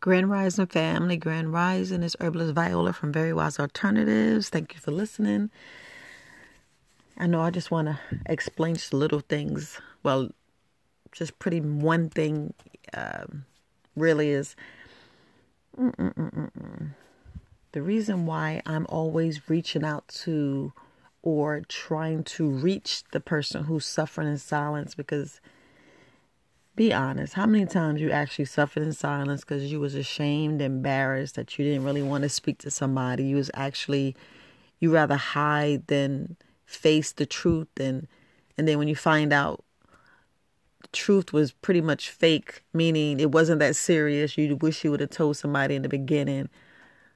Grand Rising family, Grand Rising is Herbalist Viola from Very Wise Alternatives. Thank you for listening. I know I just want to explain just little things. Well, just pretty one thing um, really is mm-mm-mm-mm. the reason why I'm always reaching out to or trying to reach the person who's suffering in silence because be honest how many times you actually suffered in silence because you was ashamed embarrassed that you didn't really want to speak to somebody? You was actually you rather hide than face the truth and and then when you find out the truth was pretty much fake meaning it wasn't that serious you wish you would have told somebody in the beginning.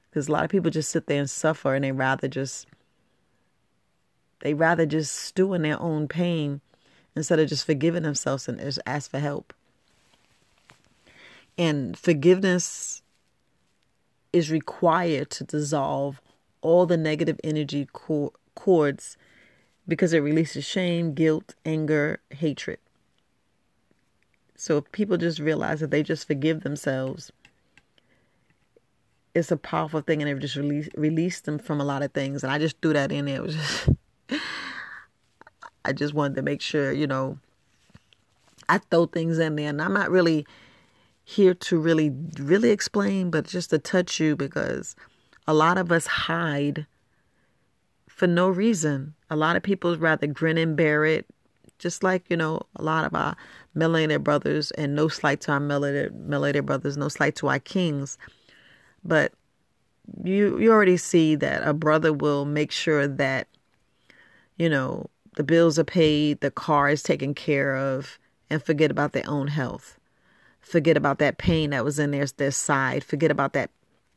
Because a lot of people just sit there and suffer and they rather just they rather just stew in their own pain instead of just forgiving themselves and just ask for help. And forgiveness is required to dissolve all the negative energy cords because it releases shame, guilt, anger, hatred. So if people just realize that they just forgive themselves, it's a powerful thing and they've just release released them from a lot of things. And I just threw that in there. It was just I just wanted to make sure, you know, I throw things in there and I'm not really here to really really explain, but just to touch you because a lot of us hide for no reason. A lot of people rather grin and bear it, just like, you know, a lot of our melanated brothers, and no slight to our melanated, melanated brothers, no slight to our kings. But you you already see that a brother will make sure that, you know, the bills are paid, the car is taken care of, and forget about their own health. Forget about that pain that was in their, their side. Forget about that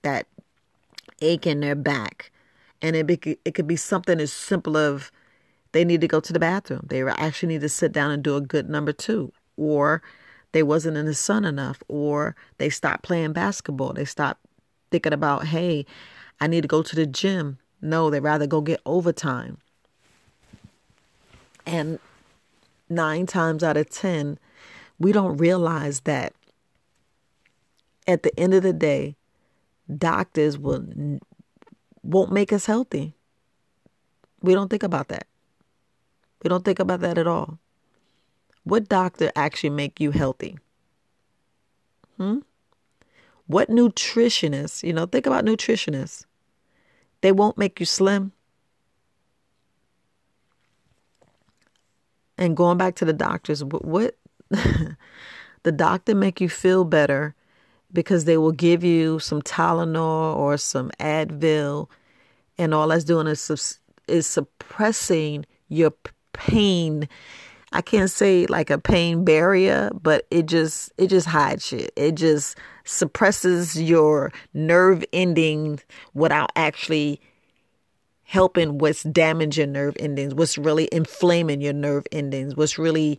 that ache in their back. And it, be, it could be something as simple of they need to go to the bathroom. They actually need to sit down and do a good number two. Or they wasn't in the sun enough. Or they stopped playing basketball. They stopped thinking about, hey, I need to go to the gym. No, they rather go get overtime. And nine times out of 10, we don't realize that at the end of the day, doctors will won't make us healthy. We don't think about that. We don't think about that at all. What doctor actually make you healthy? Hmm? What nutritionist, you know, think about nutritionists. They won't make you slim. And going back to the doctors, what the doctor make you feel better because they will give you some Tylenol or some Advil, and all that's doing is is suppressing your pain. I can't say like a pain barrier, but it just it just hides it. It just suppresses your nerve ending without actually helping what's damaging nerve endings, what's really inflaming your nerve endings, what's really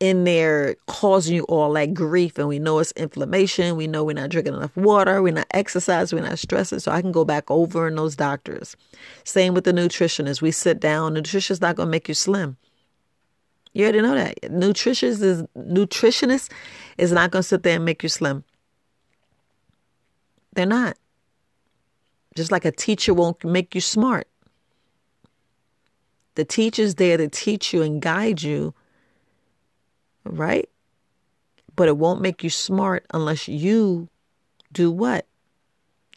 in there causing you all that grief. And we know it's inflammation. We know we're not drinking enough water. We're not exercising. We're not stressing. So I can go back over in those doctors. Same with the nutritionist. We sit down. Nutritionist not going to make you slim. You already know that. Nutritionist is nutritionist is not going to sit there and make you slim. They're not. Just like a teacher won't make you smart. The teacher's there to teach you and guide you, right? But it won't make you smart unless you do what?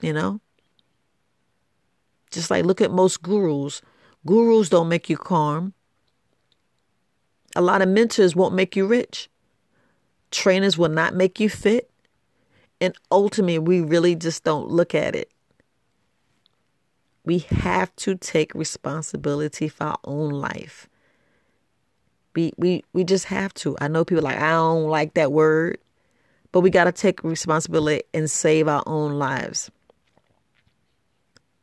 You know? Just like look at most gurus. Gurus don't make you calm. A lot of mentors won't make you rich. Trainers will not make you fit. And ultimately, we really just don't look at it we have to take responsibility for our own life. We we we just have to. I know people like I don't like that word, but we got to take responsibility and save our own lives.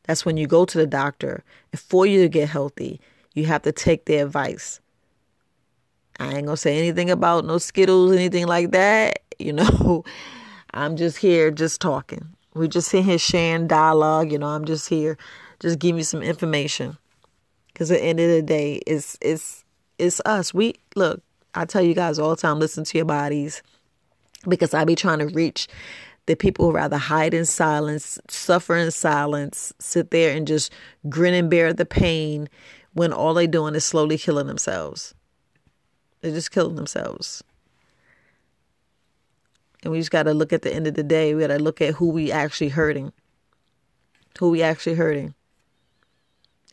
That's when you go to the doctor and for you to get healthy, you have to take their advice. I ain't gonna say anything about no Skittles, anything like that. You know, I'm just here, just talking. We just sitting here sharing dialogue. You know, I'm just here just give you some information. Because at the end of the day, it's it's it's us. We look. I tell you guys all the time, listen to your bodies, because I be trying to reach The people who rather hide in silence, suffer in silence, sit there and just grin and bear the pain when all they're doing is slowly killing themselves. They're just killing themselves. And we just got to look at the end of the day. We got to look at who we actually hurting. Who we actually hurting.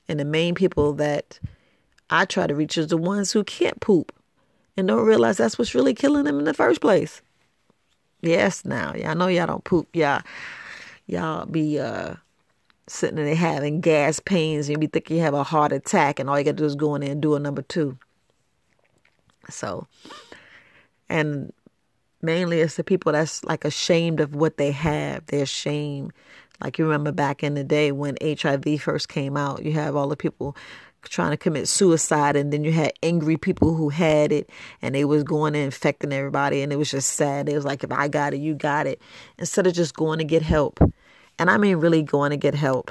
And the main people that I try to reach is the ones who can't poop and don't realize that's what's really killing them in the first place. Yes, now, y'all know y'all don't poop. Y'all, y'all be uh, sitting there having gas pains and you be thinking you have a heart attack and all you got to do is go in there and do a number two. So, and mainly it's the people that's like ashamed of what they have. They're ashamed. Like you remember back in the day when HIV first came out, you have all the people trying to commit suicide and then you had angry people who had it and they was going and infecting everybody and it was just sad. It was like if I got it, you got it. Instead of just going to get help. And I mean really going to get help.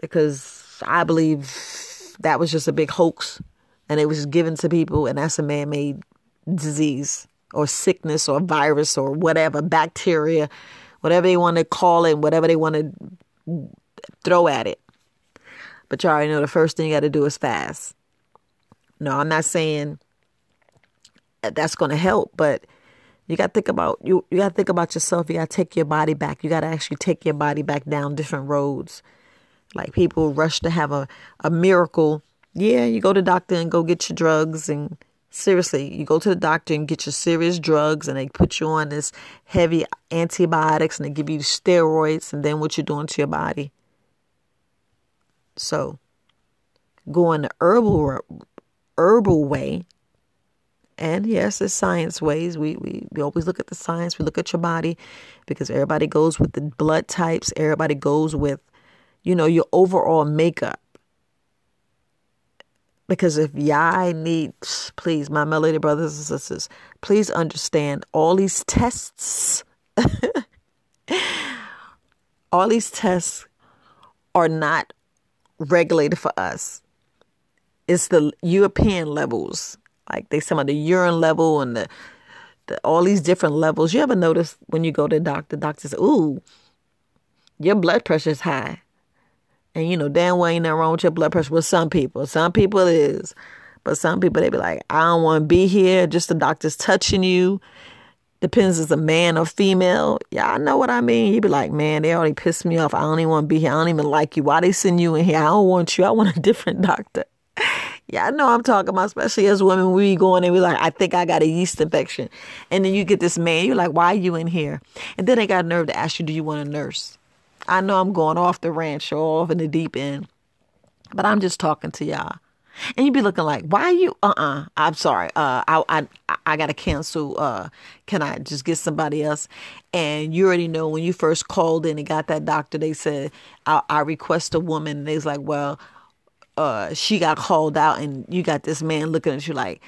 Because I believe that was just a big hoax and it was given to people and that's a man made disease or sickness or virus or whatever, bacteria, whatever they want to call it, whatever they want to throw at it. But you already know the first thing you got to do is fast. No, I'm not saying that's going to help, but you got to think about you. You got to think about yourself. You got to take your body back. You got to actually take your body back down different roads. Like people rush to have a, a miracle. Yeah, you go to doctor and go get your drugs and seriously, you go to the doctor and get your serious drugs and they put you on this heavy antibiotics and they give you steroids and then what you're doing to your body. So, going the herbal herbal way, and yes, it's science ways. We, we we always look at the science. We look at your body because everybody goes with the blood types. Everybody goes with, you know, your overall makeup. Because if y'all need, please, my melody brothers and sisters, please understand all these tests, all these tests are not regulated for us. It's the European levels, like they some of the urine level and the, the all these different levels. You ever notice when you go to the doctor, doctor says, "Ooh, your blood pressure is high," and you know damn well ain't nothing wrong with your blood pressure. With some people, some people it is, but some people they be like, "I don't want to be here." Just the doctor's touching you, Depends as a man or female. Y'all know what I mean. You be like, man, they already pissed me off. I don't even want to be here. I don't even like you. Why they send you in here? I don't want you. I want a different doctor. Yeah, I know I'm talking about, especially as women, we go in and we like, I think I got a yeast infection. And then you get this man, you're like, why are you in here? And then they got nerve to ask you, do you want a nurse? I know I'm going off the ranch or off in the deep end, but I'm just talking to y'all and you'd be looking like, why are you? Uh uh-uh, uh. i am sorry. Uh, I I I gotta cancel. Uh, can I just get somebody else? And you already know when you first called in and got that doctor, they said I, I request a woman. And they was like, well, uh, she got called out, and you got this man looking at you like,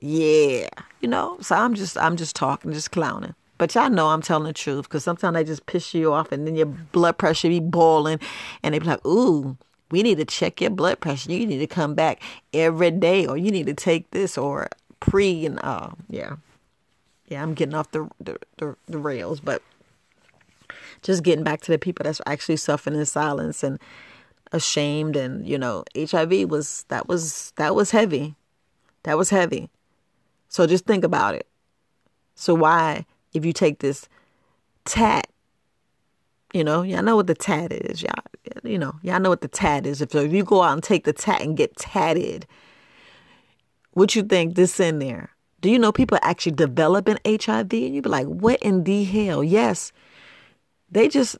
yeah, you know. So I'm just I'm just talking, just clowning. But y'all know I'm telling the truth because sometimes they just piss you off and then your blood pressure be boiling and they be like, ooh, we need to check your blood pressure. You need to come back every day, or you need to take this, or pre and uh, yeah, yeah. I'm getting off the the, the, the rails, but just getting back to the people that's actually suffering in silence and ashamed, and you know, HIV was that was that was heavy, that was heavy. So just think about it. So why, if you take this tat you know, y'all know what the tat is. Y'all, you know, y'all know what the tat is. If, if you go out and take the tat and get tatted, what you think this in there? Do you know people actually developing HIV? And you'd be like, what in the hell? Yes, they just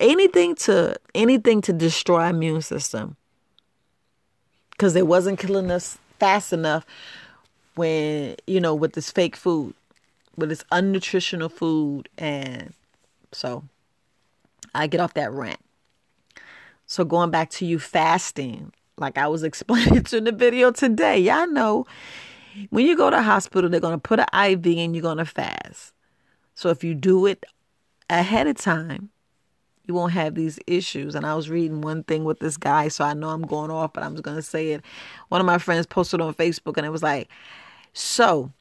anything to anything to destroy immune system because it wasn't killing us fast enough when you know with this fake food, with this unnutritional food, and so I get off that rant. So going back to you fasting, like I was explaining to the video today, y'all know when you go to hospital, they're to put an IV and you're to fast. So if you do it ahead of time, you won't have these issues. And I was reading one thing with this guy, so I know I'm going off, but I'm just to say it. One of my friends posted on Facebook and it was like, So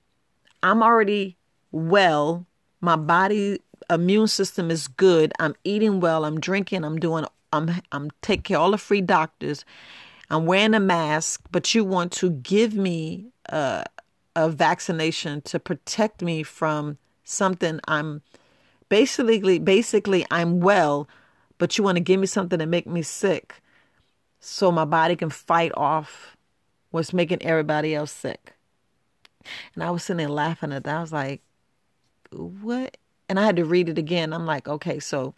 I'm already well. My body immune system is good. I'm eating well. I'm drinking. I'm doing. I'm I'm taking all the free doctors. I'm wearing a mask, but you want to give me a, a vaccination to protect me from something I'm basically basically I'm well, but you want to give me something to make me sick so my body can fight off what's making everybody else sick. And I was sitting there laughing at that. I was like, what? And I had to read it again. I'm like, okay, so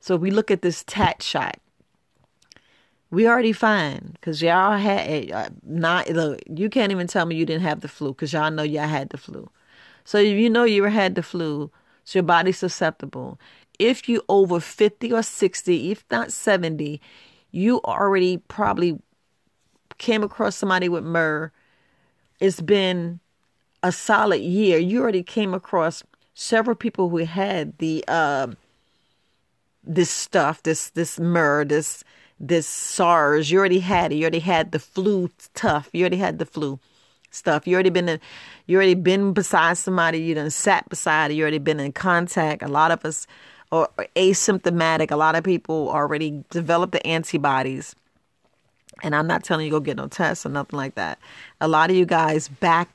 so we look at this tat shot. We already fine because y'all had uh, not look. You can't even tell me you didn't have the flu because y'all know y'all had the flu. So you know you had the flu, so your body's susceptible. If you over 50 or 60, if not 70, you already probably came across somebody with myrrh. It's been a solid year. You already came across several people who had the uh, this stuff, this this myrrh, this this SARS. You already had it. You already had the flu tough. You already had the flu stuff. You already been in, you already been beside somebody. You done sat beside. You already been in contact. A lot of us are asymptomatic. A lot of people already developed the antibodies. And I'm not telling you go get no tests or nothing like that. A lot of you guys back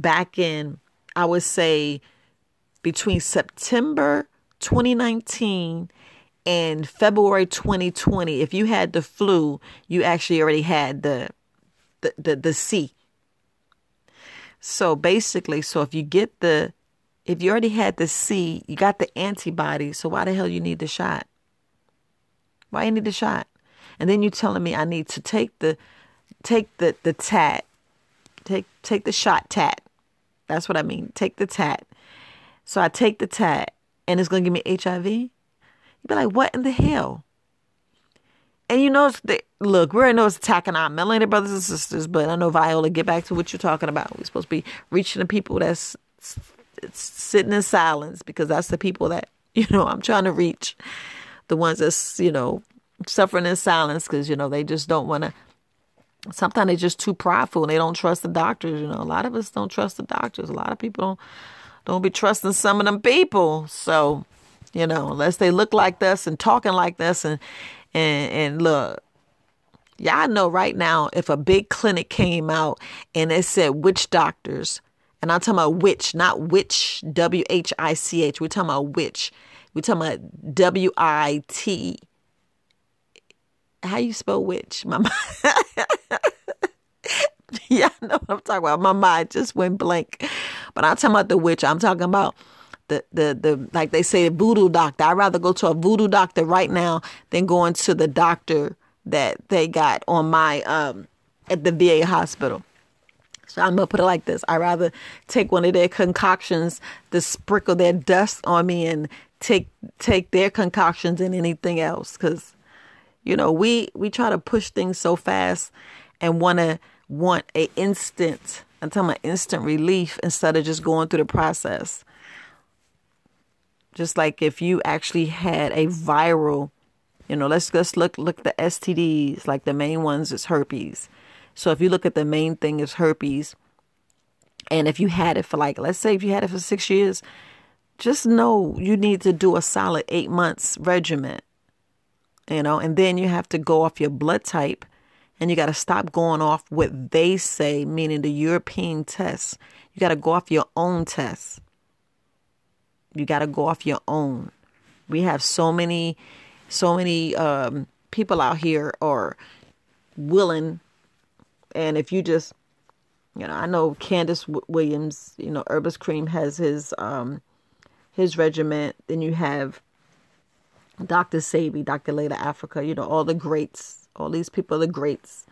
back in, I would say between September 2019 and February 2020, if you had the flu, you actually already had the the the, the C. So basically, so if you get the if you already had the C, you got the antibody, so why the hell you need the shot? Why you need the shot? And then you're telling me I need to take the take the the tat. Take take the shot tat. That's what I mean. Take the tat. So I take the tat and it's gonna give me HIV. You'd be like, what in the hell? And you know, look, we already know it's attacking our melanated brothers and sisters, but I know Viola, get back to what you're talking about. We're supposed to be reaching the people that's sitting in silence because that's the people that, you know, I'm trying to reach. The ones that's, you know, suffering in silence because, you know, they just don't want to. Sometimes they're just too prideful and they don't trust the doctors. You know, a lot of us don't trust the doctors. A lot of people don't don't be trusting some of them people. So, you know, unless they look like this and talking like this and and and look, y'all know right now if a big clinic came out and it said witch doctors, and I'm talking about witch, not witch, W H I C H. We're talking about witch. We're talking about W I T. How you spell witch? My mind. yeah, I know what I'm talking about. My mind just went blank. But I'm talking about the witch. I'm talking about the the the like they say voodoo doctor. I'd rather go to a voodoo doctor right now than going to the doctor that they got on my um at the VA hospital. So I'm gonna put it like this: I'd rather take one of their concoctions to sprinkle their dust on me and take take their concoctions and anything else, because you know we we try to push things so fast and want to want a instant. I'm talking about instant relief instead of just going through the process. Just like if you actually had a viral, you know, let's let's look look the STDs. Like the main ones is herpes. So if you look at the main thing is herpes, and if you had it for like, let's say if you had it for six years, just know you need to do a solid eight months regimen. You know, and then you have to go off your blood type and you got to stop going off what they say, meaning the European tests. You got to go off your own tests. You got to go off your own. We have so many, so many um, people out here are willing, and if you just, you know, I know Candace Williams, you know, Herbis Cream has his um, his regiment. Then you have Dr. Sebi, Dr. Llaila Afrika, you know, all the greats, all these people are the greats.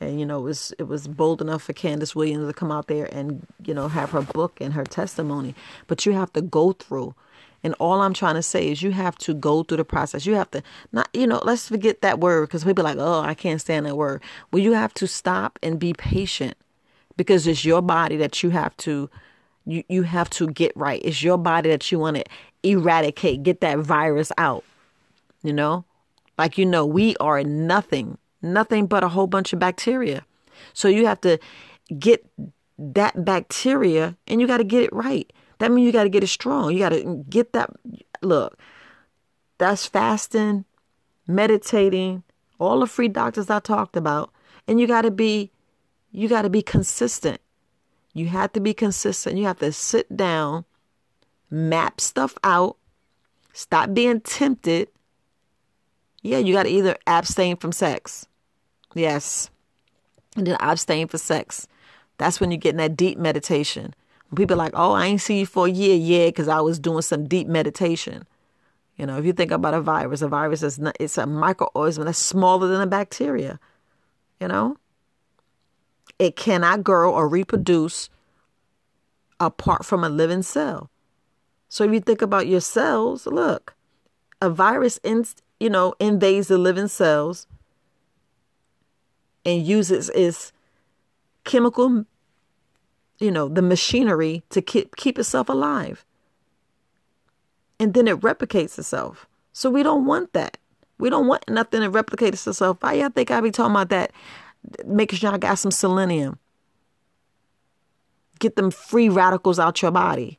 And you know it was it was bold enough for Candace Williams to come out there and you know have her book and her testimony. But you have to go through. And all I'm trying to say is you have to go through the process. You have to not you know let's forget that word because people like oh I can't stand that word. Well you have to stop and be patient because it's your body that you have to you you have to get right. It's your body that you want to eradicate get that virus out you know like you know we are nothing nothing but a whole bunch of bacteria. So you have to get that bacteria and you got to get it right. That means you got to get it strong. You got to get that. Look, that's fasting, meditating, all the free doctors I talked about. And you got to be, you got to be consistent. You have to be consistent. You have to sit down, map stuff out, stop being tempted. Yeah, you got to either abstain from sex. Yes. And then abstain for sex. That's when you get in that deep meditation. When people are like, oh, I ain't see you for a year. Yeah, because I was doing some deep meditation. You know, if you think about a virus, a virus is not, it's a microorganism that's smaller than a bacteria. You know, it cannot grow or reproduce apart from a living cell. So if you think about your cells, look, a virus in, you know invades the living cells and uses its chemical, you know, the machinery to keep keep itself alive. And then it replicates itself. So we don't want that. We don't want nothing that replicates itself. Why y'all think I be talking about that? Making sure I got some selenium. Get them free radicals out your body.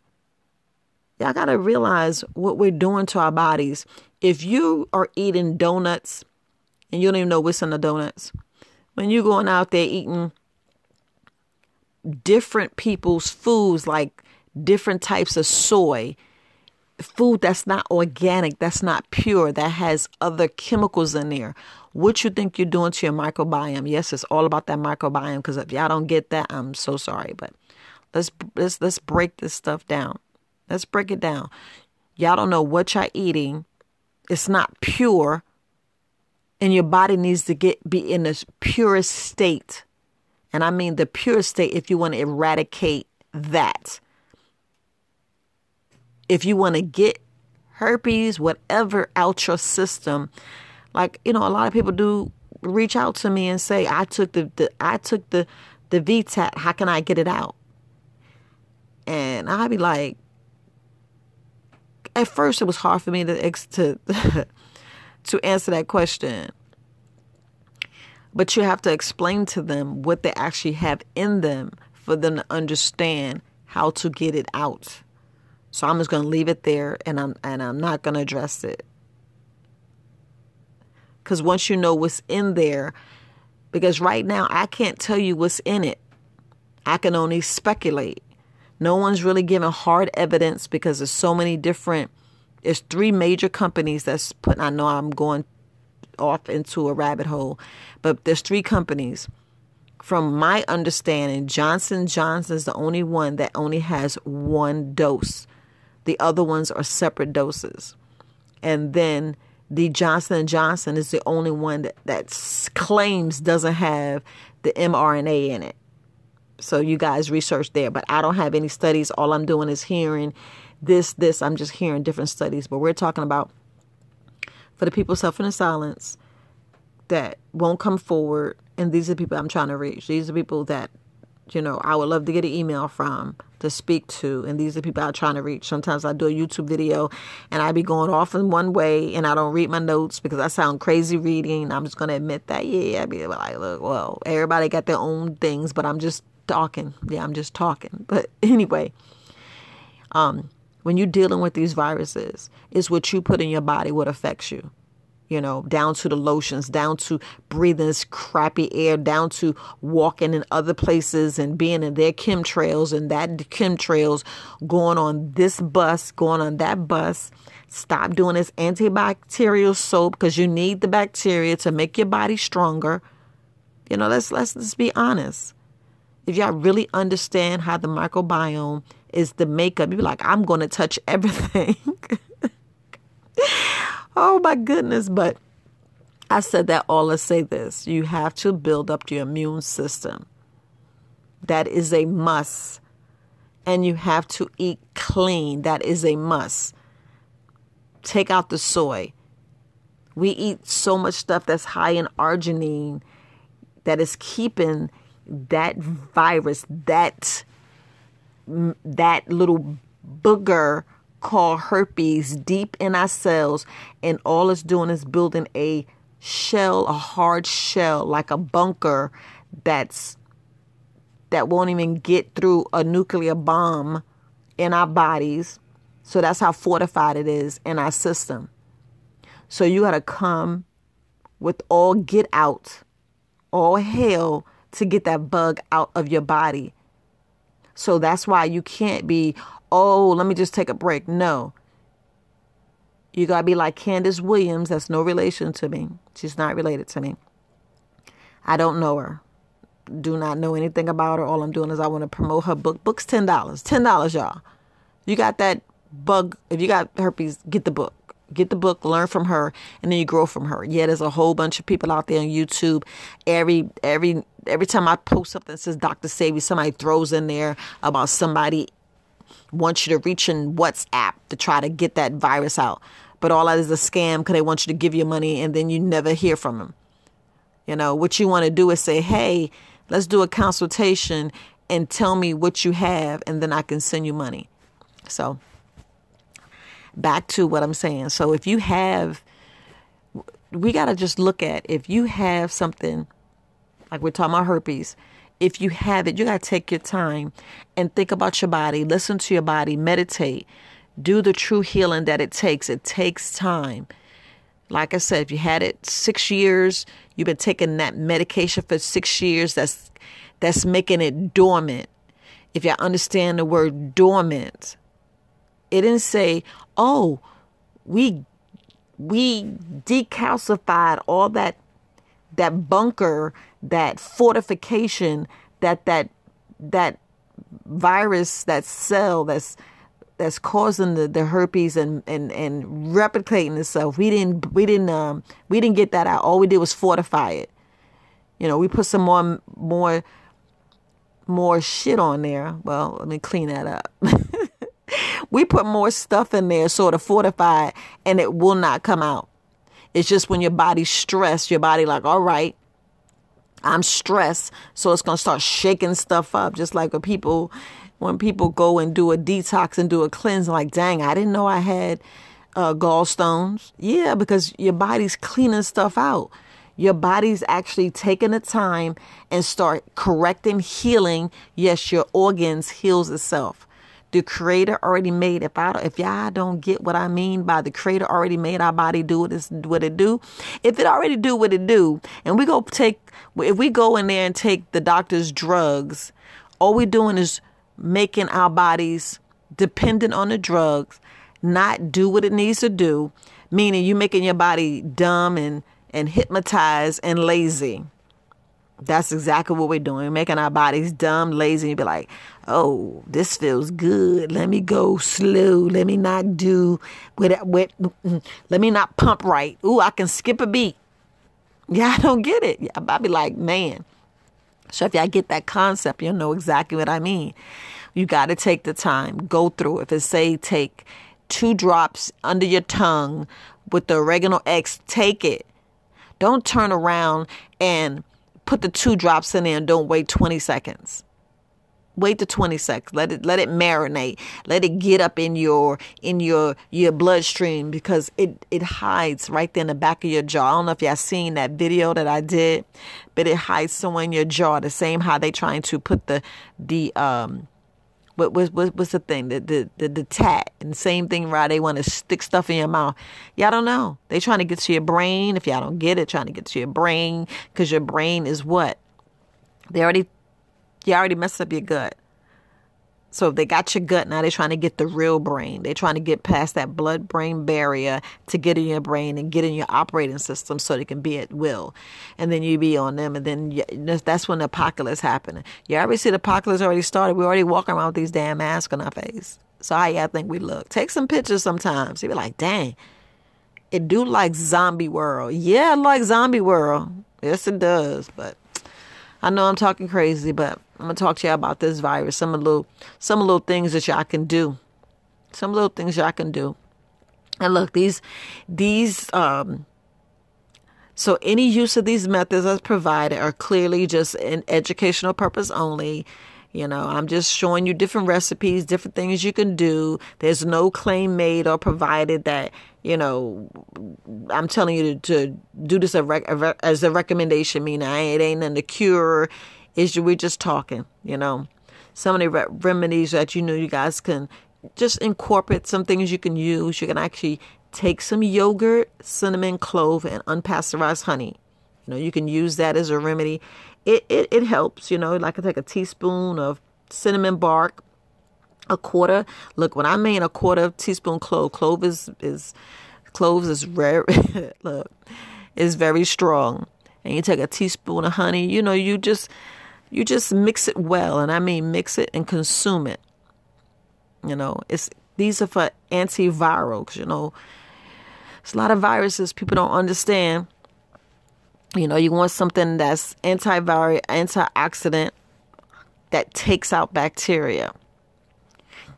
Y'all got to realize what we're doing to our bodies. If you are eating donuts and you don't even know what's in the donuts, when you're going out there eating different people's foods, like different types of soy, food that's not organic, that's not pure, that has other chemicals in there. What you think you're doing to your microbiome? Yes, it's all about that microbiome. Because if y'all don't get that, I'm so sorry. But let's let's let's break this stuff down. Let's break it down. Y'all don't know what y'all eating. It's not pure, and your body needs to get be in the purest state. And I mean the purest state if you want to eradicate that if you want to get herpes, whatever out your system, like you know, a lot of people do reach out to me and say, "I took the, the I took the the VTAC. How can I get it out?" And I'd be like, at first it was hard for me to to to answer that question. But you have to explain to them what they actually have in them for them to understand how to get it out. So I'm just going to leave it there and I'm and I'm not going to address it. Cuz once you know what's in there because right now I can't tell you what's in it. I can only speculate. No one's really giving hard evidence because there's so many different there's three major companies that's putting I know I'm going off into a rabbit hole, but there's three companies from my understanding, Johnson Johnson is the only one that only has one dose. The other ones are separate doses. And then the Johnson & Johnson is the only one that, that claims doesn't have the mRNA in it. So you guys research there, but I don't have any studies. All I'm doing is hearing this, this. I'm just hearing different studies, but we're talking about for the people suffering in silence that won't come forward. And these are people I'm trying to reach. These are people that you know, I would love to get an email from to speak to. And these are people I'm trying to reach. Sometimes I do a YouTube video and I be going off in one way and I don't read my notes because I sound crazy reading. I'm just going to admit that. Yeah, I be like, look, well, everybody got their own things, but I'm just talking. Yeah, I'm just talking. But anyway, um, when you're dealing with these viruses, it's what you put in your body what affects you you know, down to the lotions, down to breathing this crappy air, down to walking in other places and being in their chemtrails and that chemtrails, going on this bus, going on that bus. Stop doing this antibacterial soap because you need the bacteria to make your body stronger. You know, let's let's just be honest. If y'all really understand how the microbiome is the makeup, you'd be like, I'm going to touch everything. Oh my goodness. But I said that all to say this you have to build up your immune system. That is a must. And you have to eat clean. That is a must. Take out the soy. We eat so much stuff that's high in arginine that is keeping that virus, that that little booger called herpes deep in our cells, and all it's doing is building a shell, a hard shell, like a bunker that's that won't even get through a nuclear bomb. in our bodies. So that's how fortified it is in our system. So you got to come with all get out, all hell to get that bug out of your body. So that's why you can't be, oh, let me just take a break. No. You got to be like Candace Williams. That's no relation to me. She's not related to me. I don't know her. Do not know anything about her. All I'm doing is I want to promote her book. Book's $10. $10, y'all. You got that bug. If you got herpes, get the book get the book, learn from her, and then you grow from her. Yeah, there's a whole bunch of people out there on YouTube. Every every every time I post something that says Dr. Sebi, somebody throws in there about somebody wants you to reach in WhatsApp to try to get that virus out. But all that is a scam because they want you to give you money and then you never hear from them. You know, what you want to do is say, hey, let's do a consultation and tell me what you have, and then I can send you money. So back to what I'm saying. So if you have, we got to just look at if you have something like we're talking about herpes. If you have it, you got to take your time and think about your body, listen to your body, meditate, do the true healing that it takes. It takes time. Like I said, if you had it six years, you've been taking that medication for six years, that's that's making it dormant. If you understand the word dormant, it didn't say, "Oh, we we decalcified all that that bunker, that fortification, that that that virus, that cell that's that's causing the, the herpes and, and, and replicating itself. We didn't we didn't um we didn't get that out. All we did was fortify it. You know, we put some more more more shit on there. Well, let me clean that up. we put more stuff in there, sort of fortified, and it will not come out. It's just when your body's stressed, your body like, all right, I'm stressed, so it's gonna start shaking stuff up. Just like when people, when people go and do a detox and do a cleanse, like, dang, I didn't know I had uh, gallstones. Yeah, because your body's cleaning stuff out. Your body's actually taking the time and start correcting, healing. Yes, your organs heals itself the creator already made if i don't, if y'all don't get what i mean by the creator already made our body do what, what it do if it already do what it do and we go take if we go in there and take the doctor's drugs all we're doing is making our bodies dependent on the drugs not do what it needs to do meaning you making your body dumb and and hypnotized and lazy that's exactly what we're doing, making our bodies dumb, lazy, and be like, oh, this feels good. Let me go slow. Let me not do with with let me not pump right. Ooh, I can skip a beat. Yeah, I don't get it. I'll be like, man. So if y'all get that concept, you'll know exactly what I mean. You got to take the time, go through. If it say take two drops under your tongue with the oregano X, take it. Don't turn around and put the two drops in there and don't wait 20 seconds. Wait the 20 seconds. Let it let it marinate. Let it get up in your in your your bloodstream because it it hides right there in the back of your jaw. I don't know if y'all seen that video that I did, but it hides somewhere in your jaw. The same how they trying to put the the um what what, what's the thing? The the the, the tat and same thing, right? They want to stick stuff in your mouth. Y'all don't know. They trying to get to your brain. If y'all don't get it, trying to get to your brain because your brain is what they already you already messed up your gut. So if they got your gut, now they're trying to get the real brain. They're trying to get past that blood brain barrier to get in your brain and get in your operating system so they can be at will. And then you be on them. And then you, that's when the apocalypse happening. You already see the apocalypse already started. We're already walking around with these damn masks on our face. So how y'all think we look? Take some pictures sometimes. You be like, dang, it do like zombie world. Yeah, like zombie world. Yes, it does. But I know I'm talking crazy, but I'm gonna talk to y'all about this virus. Some of little some little things that y'all can do. Some little things y'all can do. And look, these these um so any use of these methods as provided are clearly just an educational purpose only. You know, I'm just showing you different recipes, different things you can do. There's no claim made or provided that, you know, I'm telling you to, to do this as a recommendation, meaning it ain't in the cure. Is we're just talking, you know. some of the re- remedies that you know you guys can just incorporate some things you can use. You can actually take some yogurt, cinnamon, clove, and unpasteurized honey. You know, you can use that as a remedy. It, it, it helps, you know, like I take a teaspoon of cinnamon bark, a quarter. Look, when I mean a quarter teaspoon clove, clove is, is cloves is rare. look, is very strong. And you take a teaspoon of honey, you know, you just you just mix it well, and I mean mix it and consume it. You know, it's these are for antivirals. You know, it's a lot of viruses people don't understand. You know, you want something that's antiviral, antioxidant that takes out bacteria.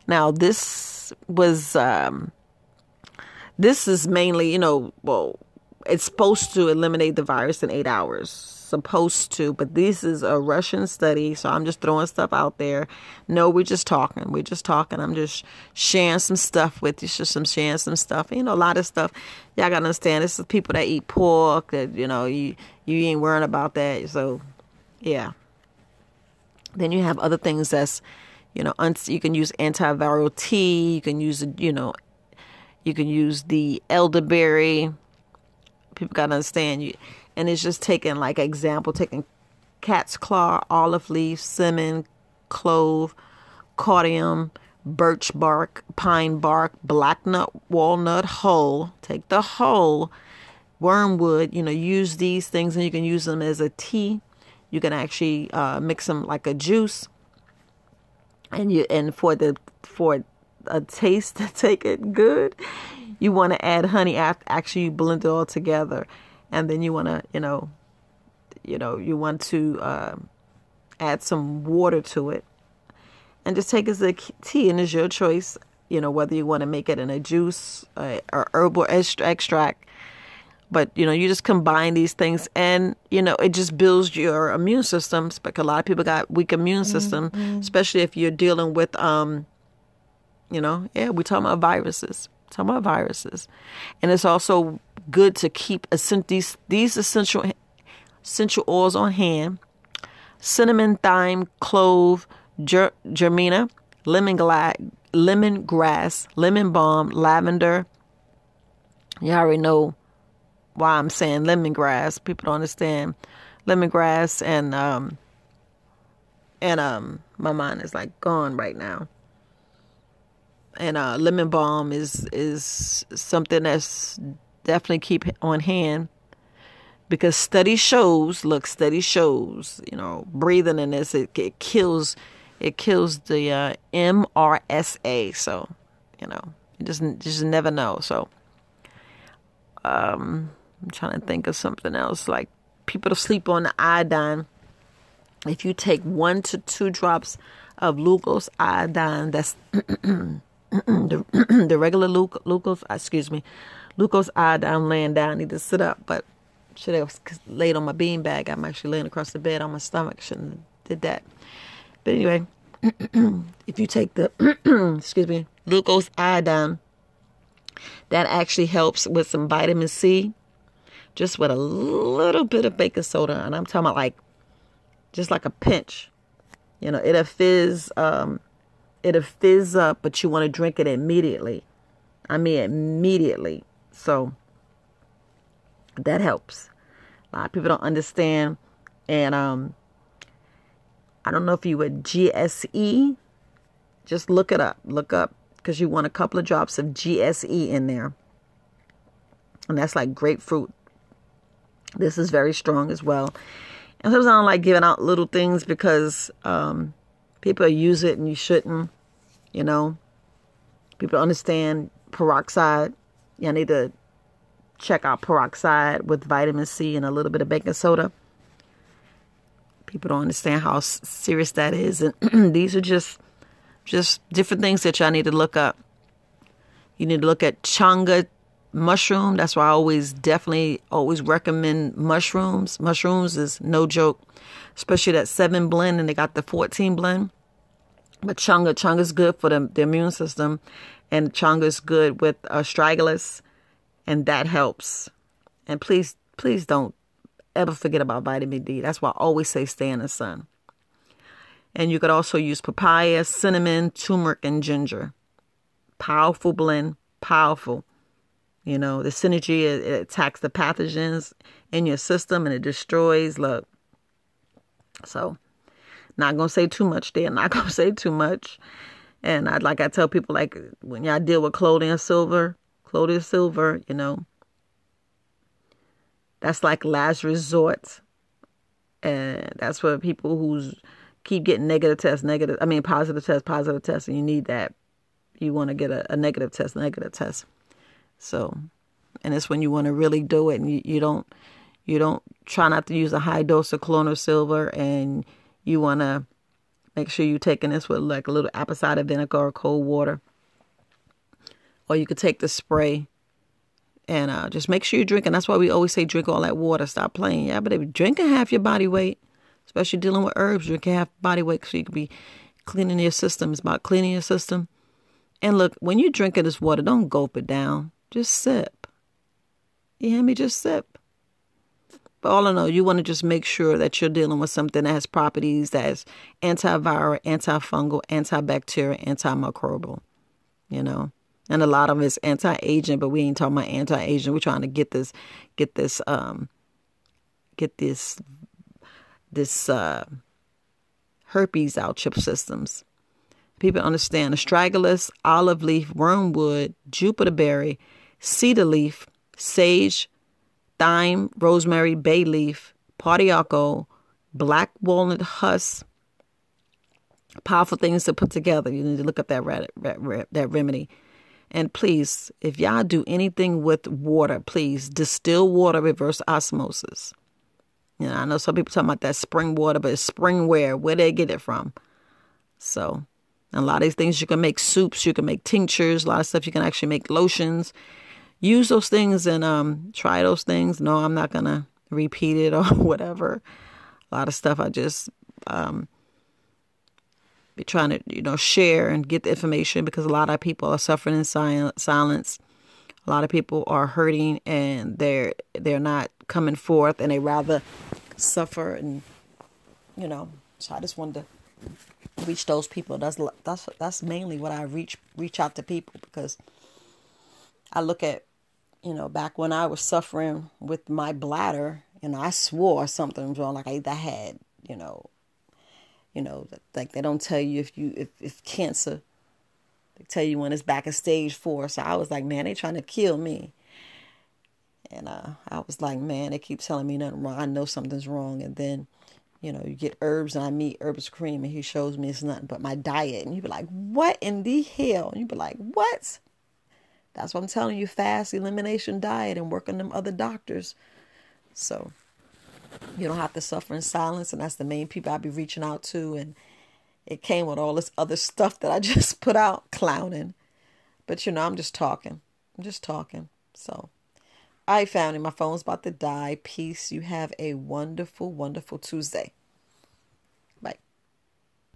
Now, this was um, this is mainly, you know, well, it's supposed to eliminate the virus in eight hours supposed to, but this is a Russian study, so I'm just throwing stuff out there. No, we're just talking. We're just talking. I'm just sharing some stuff with you, just some sharing some stuff. You know, a lot of stuff. Y'all gotta understand. This is people that eat pork. That you know, you you ain't worrying about that. So, yeah. Then you have other things that's, you know, you can use antiviral tea. You can use, you know, you can use the elderberry. People gotta understand you and it's just taking like example taking cat's claw olive leaf cinnamon clove cardium birch bark pine bark black nut walnut hull take the hull wormwood you know use these things and you can use them as a tea. You can actually uh, mix them like a juice. And you and for the for a taste to take it good you want to add honey after actually you blend it all together and then you want to, you know, you know, you want to uh, add some water to it, and just take as a tea, and it's your choice. You know whether you want to make it in a juice uh, or herbal extract, but you know you just combine these things, and you know it just builds your immune systems. Because a lot of people got weak immune system, mm-hmm. especially if you're dealing with, um, you know, yeah, we're talking about viruses, talking about viruses, and it's also good to keep these these essential essential oils on hand: cinnamon, thyme, clove, ger, germina, lemon lemongrass, lemon balm, lavender. You already know why I'm saying lemongrass. People don't understand lemongrass and um and um my mind is like gone right now and uh, lemon balm is is something that's definitely keep on hand because study shows look study shows you know breathing in this it, it kills it kills the uh, mrsa so you know you just just never know. So um i'm trying to think of something else like people to sleep on the iodine. If you take one to two drops of Lugol's iodine that's the, the regular glucose excuse me Lucas eyed I'm laying down. I need to sit up, but should have laid on my bean bag. I'm actually laying across the bed on my stomach. Shouldn't have did that. But anyway, if you take the excuse me Lugol's iodine, that actually helps with some vitamin C, just with a little bit of baking soda, and I'm talking about like just like a pinch. You know, it'll fizz, um, it'll fizz up, but you want to drink it immediately. I mean, immediately. So that helps. A lot of people don't understand. And um, I don't know if you would GSE. Just look it up. Look up because you want a couple of drops of GSE in there. And that's like grapefruit. This is very strong as well. And sometimes I don't like giving out little things because um, people use it and you shouldn't. You know, people understand peroxide you need to check out peroxide with vitamin C and a little bit of baking soda. People don't understand how serious that is, and these are just just different things that y'all need to look up. You need to look at changa mushroom. That's why I always definitely always recommend mushrooms. Mushrooms is no joke, especially that seven blend, and they got the fourteen blend. But changa, changa is good for the, the immune system, and changa is good with uh, astragalus, and that helps. And please, please don't ever forget about vitamin D. That's why I always say stay in the sun. And you could also use papaya, cinnamon, turmeric, and ginger. Powerful blend, powerful. You know, the synergy, it, it attacks the pathogens in your system and it destroys, look. So, not going to say too much there. Not going to say too much. And I like I tell people, like, when y'all deal with Colloidal Silver, Colloidal Silver, you know, that's like last resort. And that's for people who's keep getting negative tests, negative, I mean, positive tests, positive tests, and you need that. You want to get a, a negative test, negative test. So, and it's when you want to really do it and you, you don't, you don't try not to use a high dose of colloidal silver and you want to make sure you're taking this with like a little apple cider vinegar or cold water. Or you could take the spray and uh, just make sure you're drinking. That's why we always say drink all that water. Stop playing. Yeah, but if you're drinking half your body weight, especially dealing with herbs, drinking half body weight so you can be cleaning your system. It's about cleaning your system. And look, when you're drinking this water, don't gulp it down. Just sip. You hear me? Just sip. But all in all, you want to just make sure that you're dealing with something that has properties that is antiviral, antifungal, antibacterial, antimicrobial. You know? and a lot of it's anti-aging, but we ain't talking about anti-aging. We're trying to get this, get this, um, get this, this uh, herpes out chip systems. People understand astragalus, olive leaf, wormwood, juniper berry, cedar leaf, sage, thyme, rosemary, bay leaf, pau d'arco, black walnut husk. Powerful things to put together. You need to look up that that remedy. And please, if y'all do anything with water, please distill water, reverse osmosis. You know, I know some people talking about that spring water, but it's spring where? Where they get it from? So, a lot of these things you can make soups, you can make tinctures, a lot of stuff you can actually make lotions. Use those things and um, try those things. No, I'm not gonna repeat it or whatever. A lot of stuff I just um, be trying to you know share and get the information because a lot of people are suffering in silence a lot of people are hurting and they're they're not coming forth and they rather suffer and you know so i just wanted to reach those people that's that's that's mainly what i reach reach out to people because i look at you know back when i was suffering with my bladder and i swore something was wrong like i had you know you know, like they don't tell you if you if, if cancer. They tell you when it's back at stage four. So I was like, man, they trying to kill me. And uh, I was like, man, they keep telling me nothing wrong. I know something's wrong. And then, you know, you get herbs and I meet Herbs Cream and he shows me it's nothing but my diet. And you be like, what in the hell? And you be like, what? That's what I'm telling you, fast elimination diet and working them other doctors. So you don't have to suffer in silence, and that's the main people I be reaching out to. And it came with all this other stuff that I just put out clowning. But you know, I'm just talking. I'm just talking. So I found it. My phone's about to die. Peace. You have a wonderful, wonderful Tuesday.